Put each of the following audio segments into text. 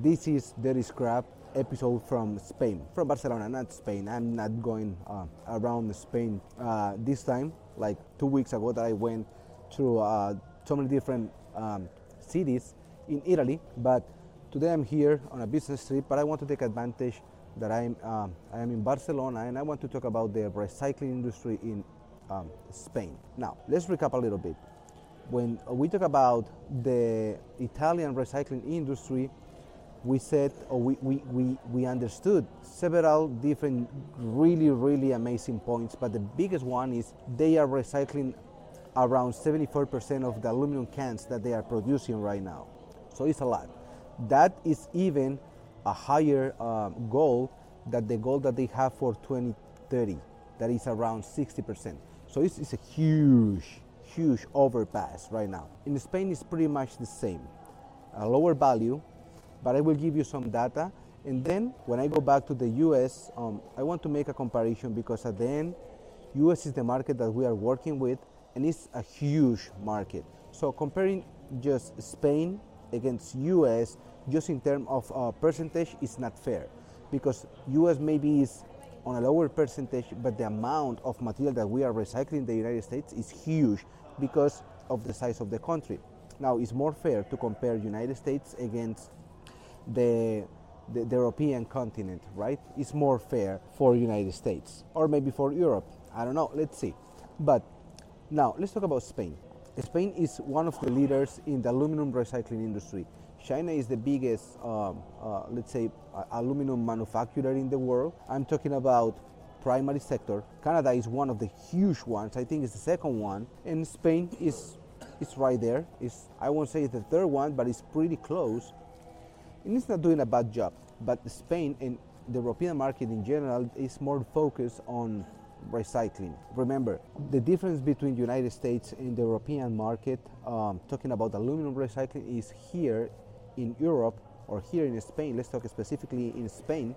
This is Dirty Scrap episode from Spain, from Barcelona, not Spain. I'm not going uh, around Spain uh, this time, like two weeks ago that I went through uh, so many different um, cities in Italy. But today I'm here on a business trip, but I want to take advantage that I'm, um, I am in Barcelona and I want to talk about the recycling industry in um, Spain. Now, let's recap a little bit. When we talk about the Italian recycling industry, we said or we, we, we, we understood several different really really amazing points but the biggest one is they are recycling around 74% of the aluminum cans that they are producing right now. So it's a lot. That is even a higher uh, goal than the goal that they have for 2030 that is around 60% so it's, it's a huge huge overpass right now. In spain it's pretty much the same. A lower value but I will give you some data. And then when I go back to the US, um, I want to make a comparison because at the end, US is the market that we are working with and it's a huge market. So comparing just Spain against US, just in terms of uh, percentage, is not fair because US maybe is on a lower percentage, but the amount of material that we are recycling in the United States is huge because of the size of the country. Now, it's more fair to compare United States against the, the, the, European continent, right? It's more fair for United States or maybe for Europe. I don't know. Let's see. But now let's talk about Spain. Spain is one of the leaders in the aluminum recycling industry. China is the biggest, um, uh, let's say, uh, aluminum manufacturer in the world. I'm talking about primary sector. Canada is one of the huge ones. I think it's the second one, and Spain is is right there. It's, I won't say it's the third one, but it's pretty close and it's not doing a bad job. But Spain and the European market in general is more focused on recycling. Remember, the difference between the United States and the European market, um, talking about aluminum recycling, is here in Europe or here in Spain, let's talk specifically in Spain,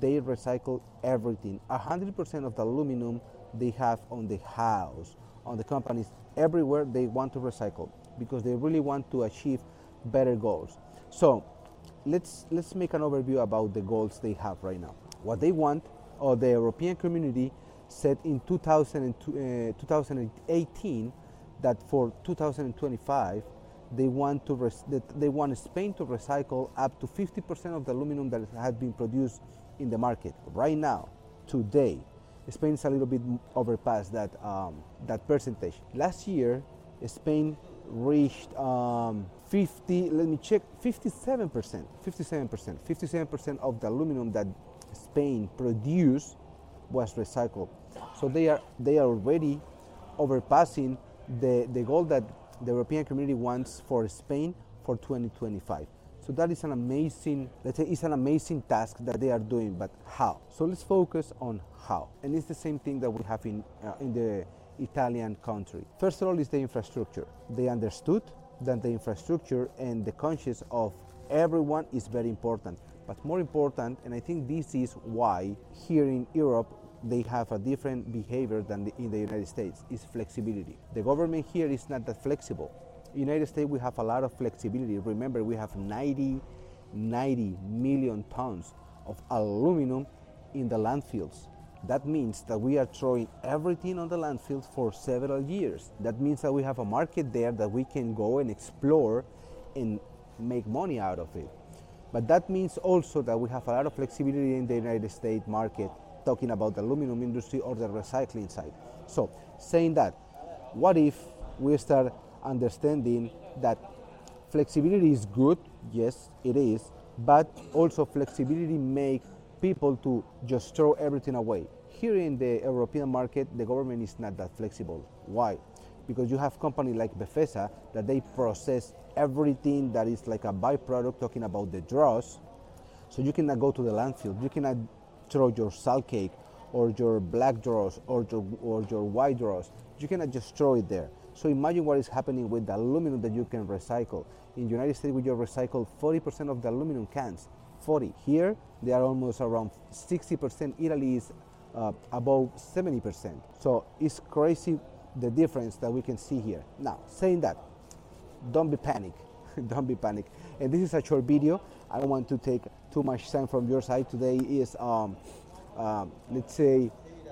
they recycle everything. 100% of the aluminum they have on the house, on the companies, everywhere they want to recycle because they really want to achieve better goals. So let's let's make an overview about the goals they have right now. What they want, or the European Community said in 2000 uh, 2018 that for 2025 they want to res- they want Spain to recycle up to 50% of the aluminum that has been produced in the market right now, today. Spain is a little bit overpassed that um, that percentage. Last year, Spain reached um, 50, let me check, 57%, 57%, 57% of the aluminum that Spain produced was recycled. So they are, they are already overpassing the, the goal that the European community wants for Spain for 2025. So that is an amazing, let's say it's an amazing task that they are doing, but how? So let's focus on how. And it's the same thing that we have in, uh, in the Italian country. First of all is the infrastructure. They understood that the infrastructure and the conscience of everyone is very important. But more important, and I think this is why here in Europe they have a different behavior than the, in the United States, is flexibility. The government here is not that flexible. United States we have a lot of flexibility. Remember, we have 90, 90 million tons of aluminum in the landfills. That means that we are throwing everything on the landfill for several years. That means that we have a market there that we can go and explore and make money out of it. But that means also that we have a lot of flexibility in the United States market, talking about the aluminum industry or the recycling side. So, saying that, what if we start understanding that flexibility is good? Yes, it is, but also flexibility make people to just throw everything away. Here in the European market, the government is not that flexible. Why? Because you have companies like Befesa that they process everything that is like a byproduct, talking about the dross. So you cannot go to the landfill. You cannot throw your salt cake or your black dross or your, or your white dross. You cannot just throw it there. So imagine what is happening with the aluminum that you can recycle. In the United States, we just recycle 40% of the aluminum cans. 40. Here, they are almost around 60%. Italy is uh, above 70%. So it's crazy the difference that we can see here. Now, saying that, don't be panic. don't be panic. And this is a short video. I don't want to take too much time from your side. Today is, um, uh, let's say,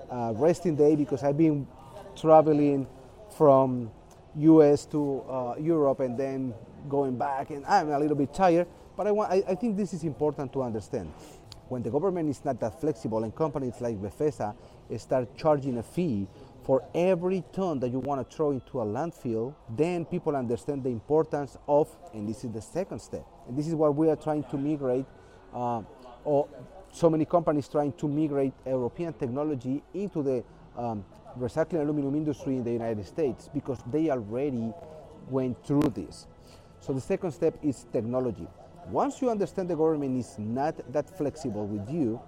uh, resting day because I've been traveling from US to uh, Europe and then going back, and I'm a little bit tired. But I, want, I, I think this is important to understand. When the government is not that flexible and companies like Befesa start charging a fee for every ton that you want to throw into a landfill, then people understand the importance of, and this is the second step. And this is what we are trying to migrate, uh, or so many companies trying to migrate European technology into the um, recycling aluminum industry in the United States because they already went through this. So the second step is technology. Once you understand the government is not that flexible with you,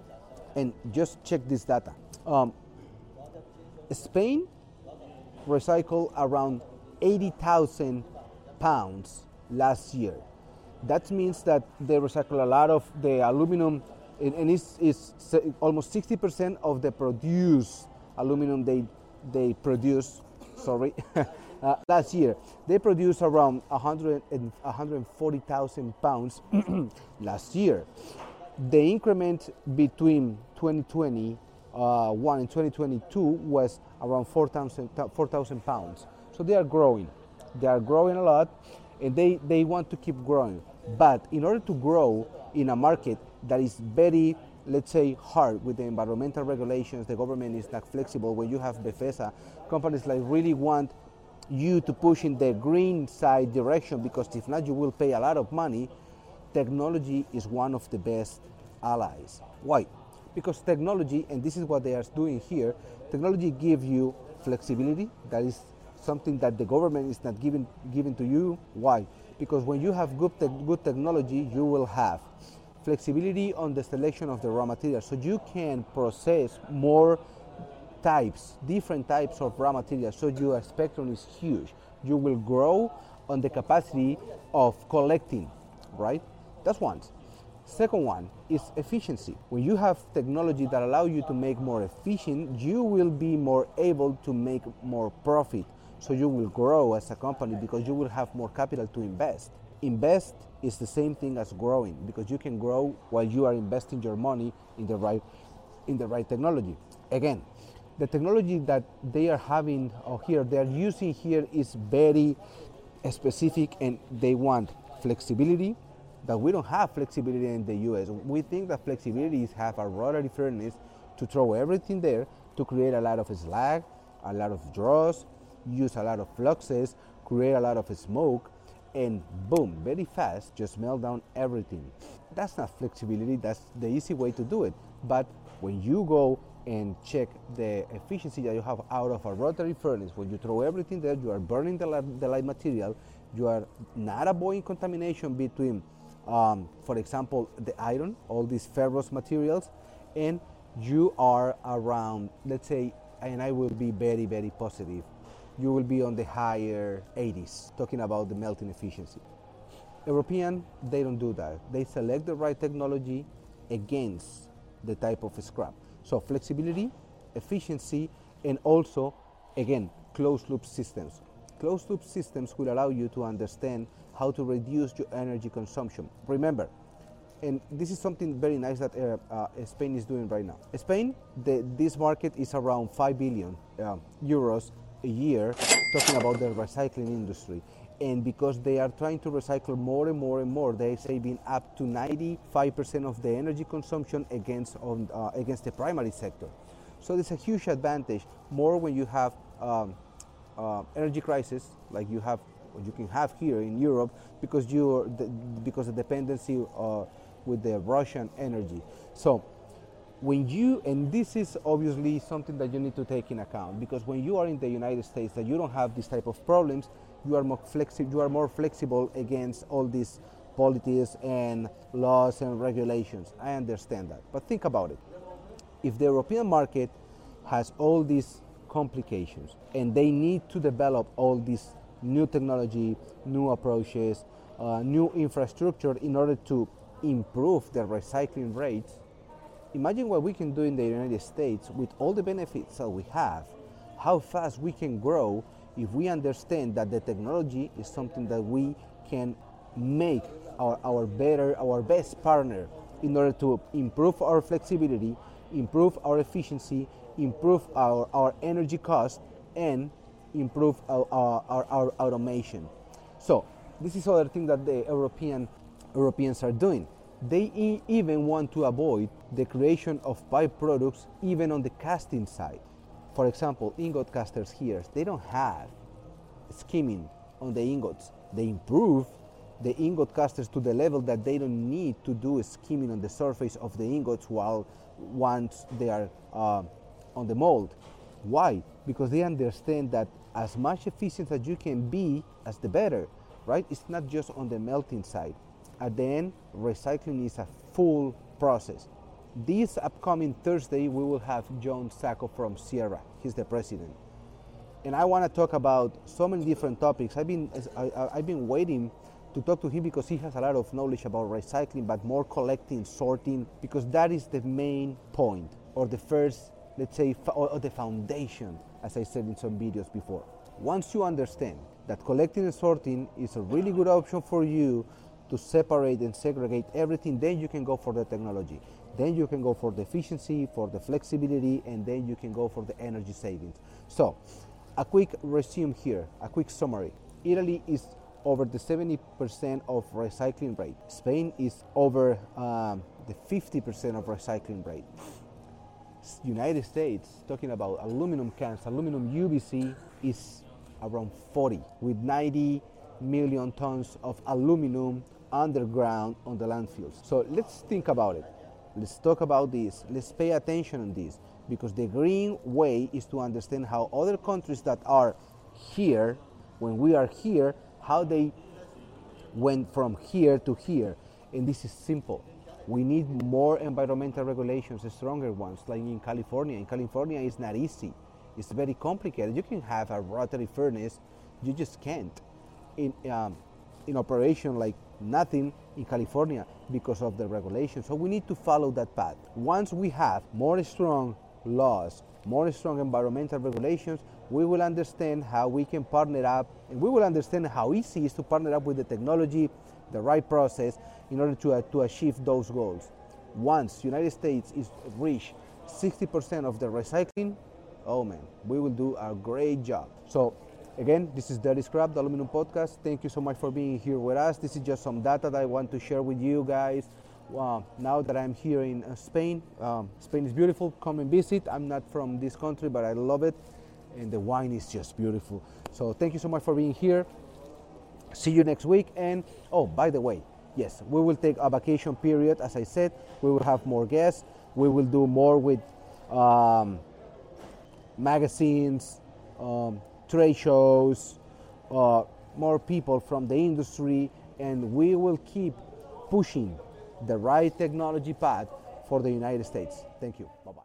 and just check this data. Um, Spain recycled around 80,000 pounds last year. That means that they recycle a lot of the aluminum, and it's, it's almost 60% of the produced aluminum they, they produce, sorry, uh, last year. They produced around 100 140,000 pounds last year. The increment between 2020 uh, one in 2022 was around 4,000 4, pounds. So they are growing. They are growing a lot and they, they want to keep growing. But in order to grow in a market that is very, let's say, hard with the environmental regulations, the government is not flexible. When you have Befesa, companies like really want you to push in the green side direction because if not, you will pay a lot of money. Technology is one of the best allies. Why? because technology, and this is what they are doing here, technology gives you flexibility. That is something that the government is not giving, giving to you. Why? Because when you have good, te good technology, you will have flexibility on the selection of the raw material. So you can process more types, different types of raw materials. So your spectrum is huge. You will grow on the capacity of collecting, right? That's one. Second one is efficiency. When you have technology that allow you to make more efficient, you will be more able to make more profit. So you will grow as a company because you will have more capital to invest. Invest is the same thing as growing because you can grow while you are investing your money in the right in the right technology. Again, the technology that they are having or here they are using here is very specific and they want flexibility, that we don't have flexibility in the US. We think that flexibility is have a rotary furnace to throw everything there to create a lot of slag, a lot of dross, use a lot of fluxes, create a lot of smoke, and boom, very fast, just melt down everything. That's not flexibility, that's the easy way to do it. But when you go and check the efficiency that you have out of a rotary furnace, when you throw everything there, you are burning the, the light material, you are not avoiding contamination between um, for example, the iron, all these ferrous materials, and you are around, let's say, and I will be very, very positive, you will be on the higher 80s, talking about the melting efficiency. European, they don't do that. They select the right technology against the type of scrap. So flexibility, efficiency, and also, again, closed loop systems. Closed loop systems will allow you to understand how to reduce your energy consumption. Remember, and this is something very nice that uh, uh, Spain is doing right now. Spain, the, this market is around 5 billion uh, euros a year, talking about the recycling industry. And because they are trying to recycle more and more and more, they're saving up to 95% of the energy consumption against, on, uh, against the primary sector. So there's a huge advantage, more when you have um, uh, energy crisis, like you have you can have here in Europe because you because of dependency uh, with the Russian energy. So when you and this is obviously something that you need to take in account because when you are in the United States that you don't have this type of problems, you are more flexible. You are more flexible against all these policies and laws and regulations. I understand that, but think about it. If the European market has all these complications and they need to develop all these new technology, new approaches, uh, new infrastructure in order to improve the recycling rates. Imagine what we can do in the United States with all the benefits that we have, how fast we can grow if we understand that the technology is something that we can make our, our better, our best partner in order to improve our flexibility, improve our efficiency, improve our, our energy cost, and improve our, our, our automation. So this is other thing that the European Europeans are doing. They e- even want to avoid the creation of byproducts even on the casting side. For example, ingot casters here, they don't have skimming on the ingots. They improve the ingot casters to the level that they don't need to do skimming on the surface of the ingots while once they are uh, on the mold. Why? Because they understand that as much efficient as you can be, as the better, right? It's not just on the melting side. At the end, recycling is a full process. This upcoming Thursday, we will have John Sacco from Sierra. He's the president. And I want to talk about so many different topics. I've been, I, have been waiting to talk to him because he has a lot of knowledge about recycling, but more collecting, sorting, because that is the main point or the first, let's say, or the foundation, as I said in some videos before. Once you understand that collecting and sorting is a really good option for you to separate and segregate everything, then you can go for the technology. Then you can go for the efficiency, for the flexibility, and then you can go for the energy savings. So, a quick resume here, a quick summary. Italy is over the 70% of recycling rate. Spain is over um, the 50% of recycling rate. United States, talking about aluminum cans, aluminum UBC is around 40, with 90 million tons of aluminum underground on the landfills. So let's think about it. Let's talk about this. Let's pay attention on this because the green way is to understand how other countries that are here, when we are here, how they went from here to here. And this is simple. We need more environmental regulations, stronger ones, like in California. In California, it's not easy. It's very complicated. You can have a rotary furnace, you just can't. In, um, in operation like nothing in California because of the regulation. So we need to follow that path. Once we have more strong laws, more strong environmental regulations, we will understand how we can partner up and we will understand how easy it is to partner up with the technology, the right process in order to, uh, to achieve those goals. Once United States is reach 60% of the recycling, oh man, we will do a great job. So again, this is Dirty Scrap, the Aluminum Podcast. Thank you so much for being here with us. This is just some data that I want to share with you guys. Uh, now that I'm here in uh, Spain, um, Spain is beautiful. Come and visit. I'm not from this country, but I love it and the wine is just beautiful. So thank you so much for being here. See you next week. And oh, by the way, yes, we will take a vacation period. As I said, we will have more guests. We will do more with um, magazines, um, trade shows, uh, more people from the industry, and we will keep pushing the right technology path for the United States. Thank you. Bye bye.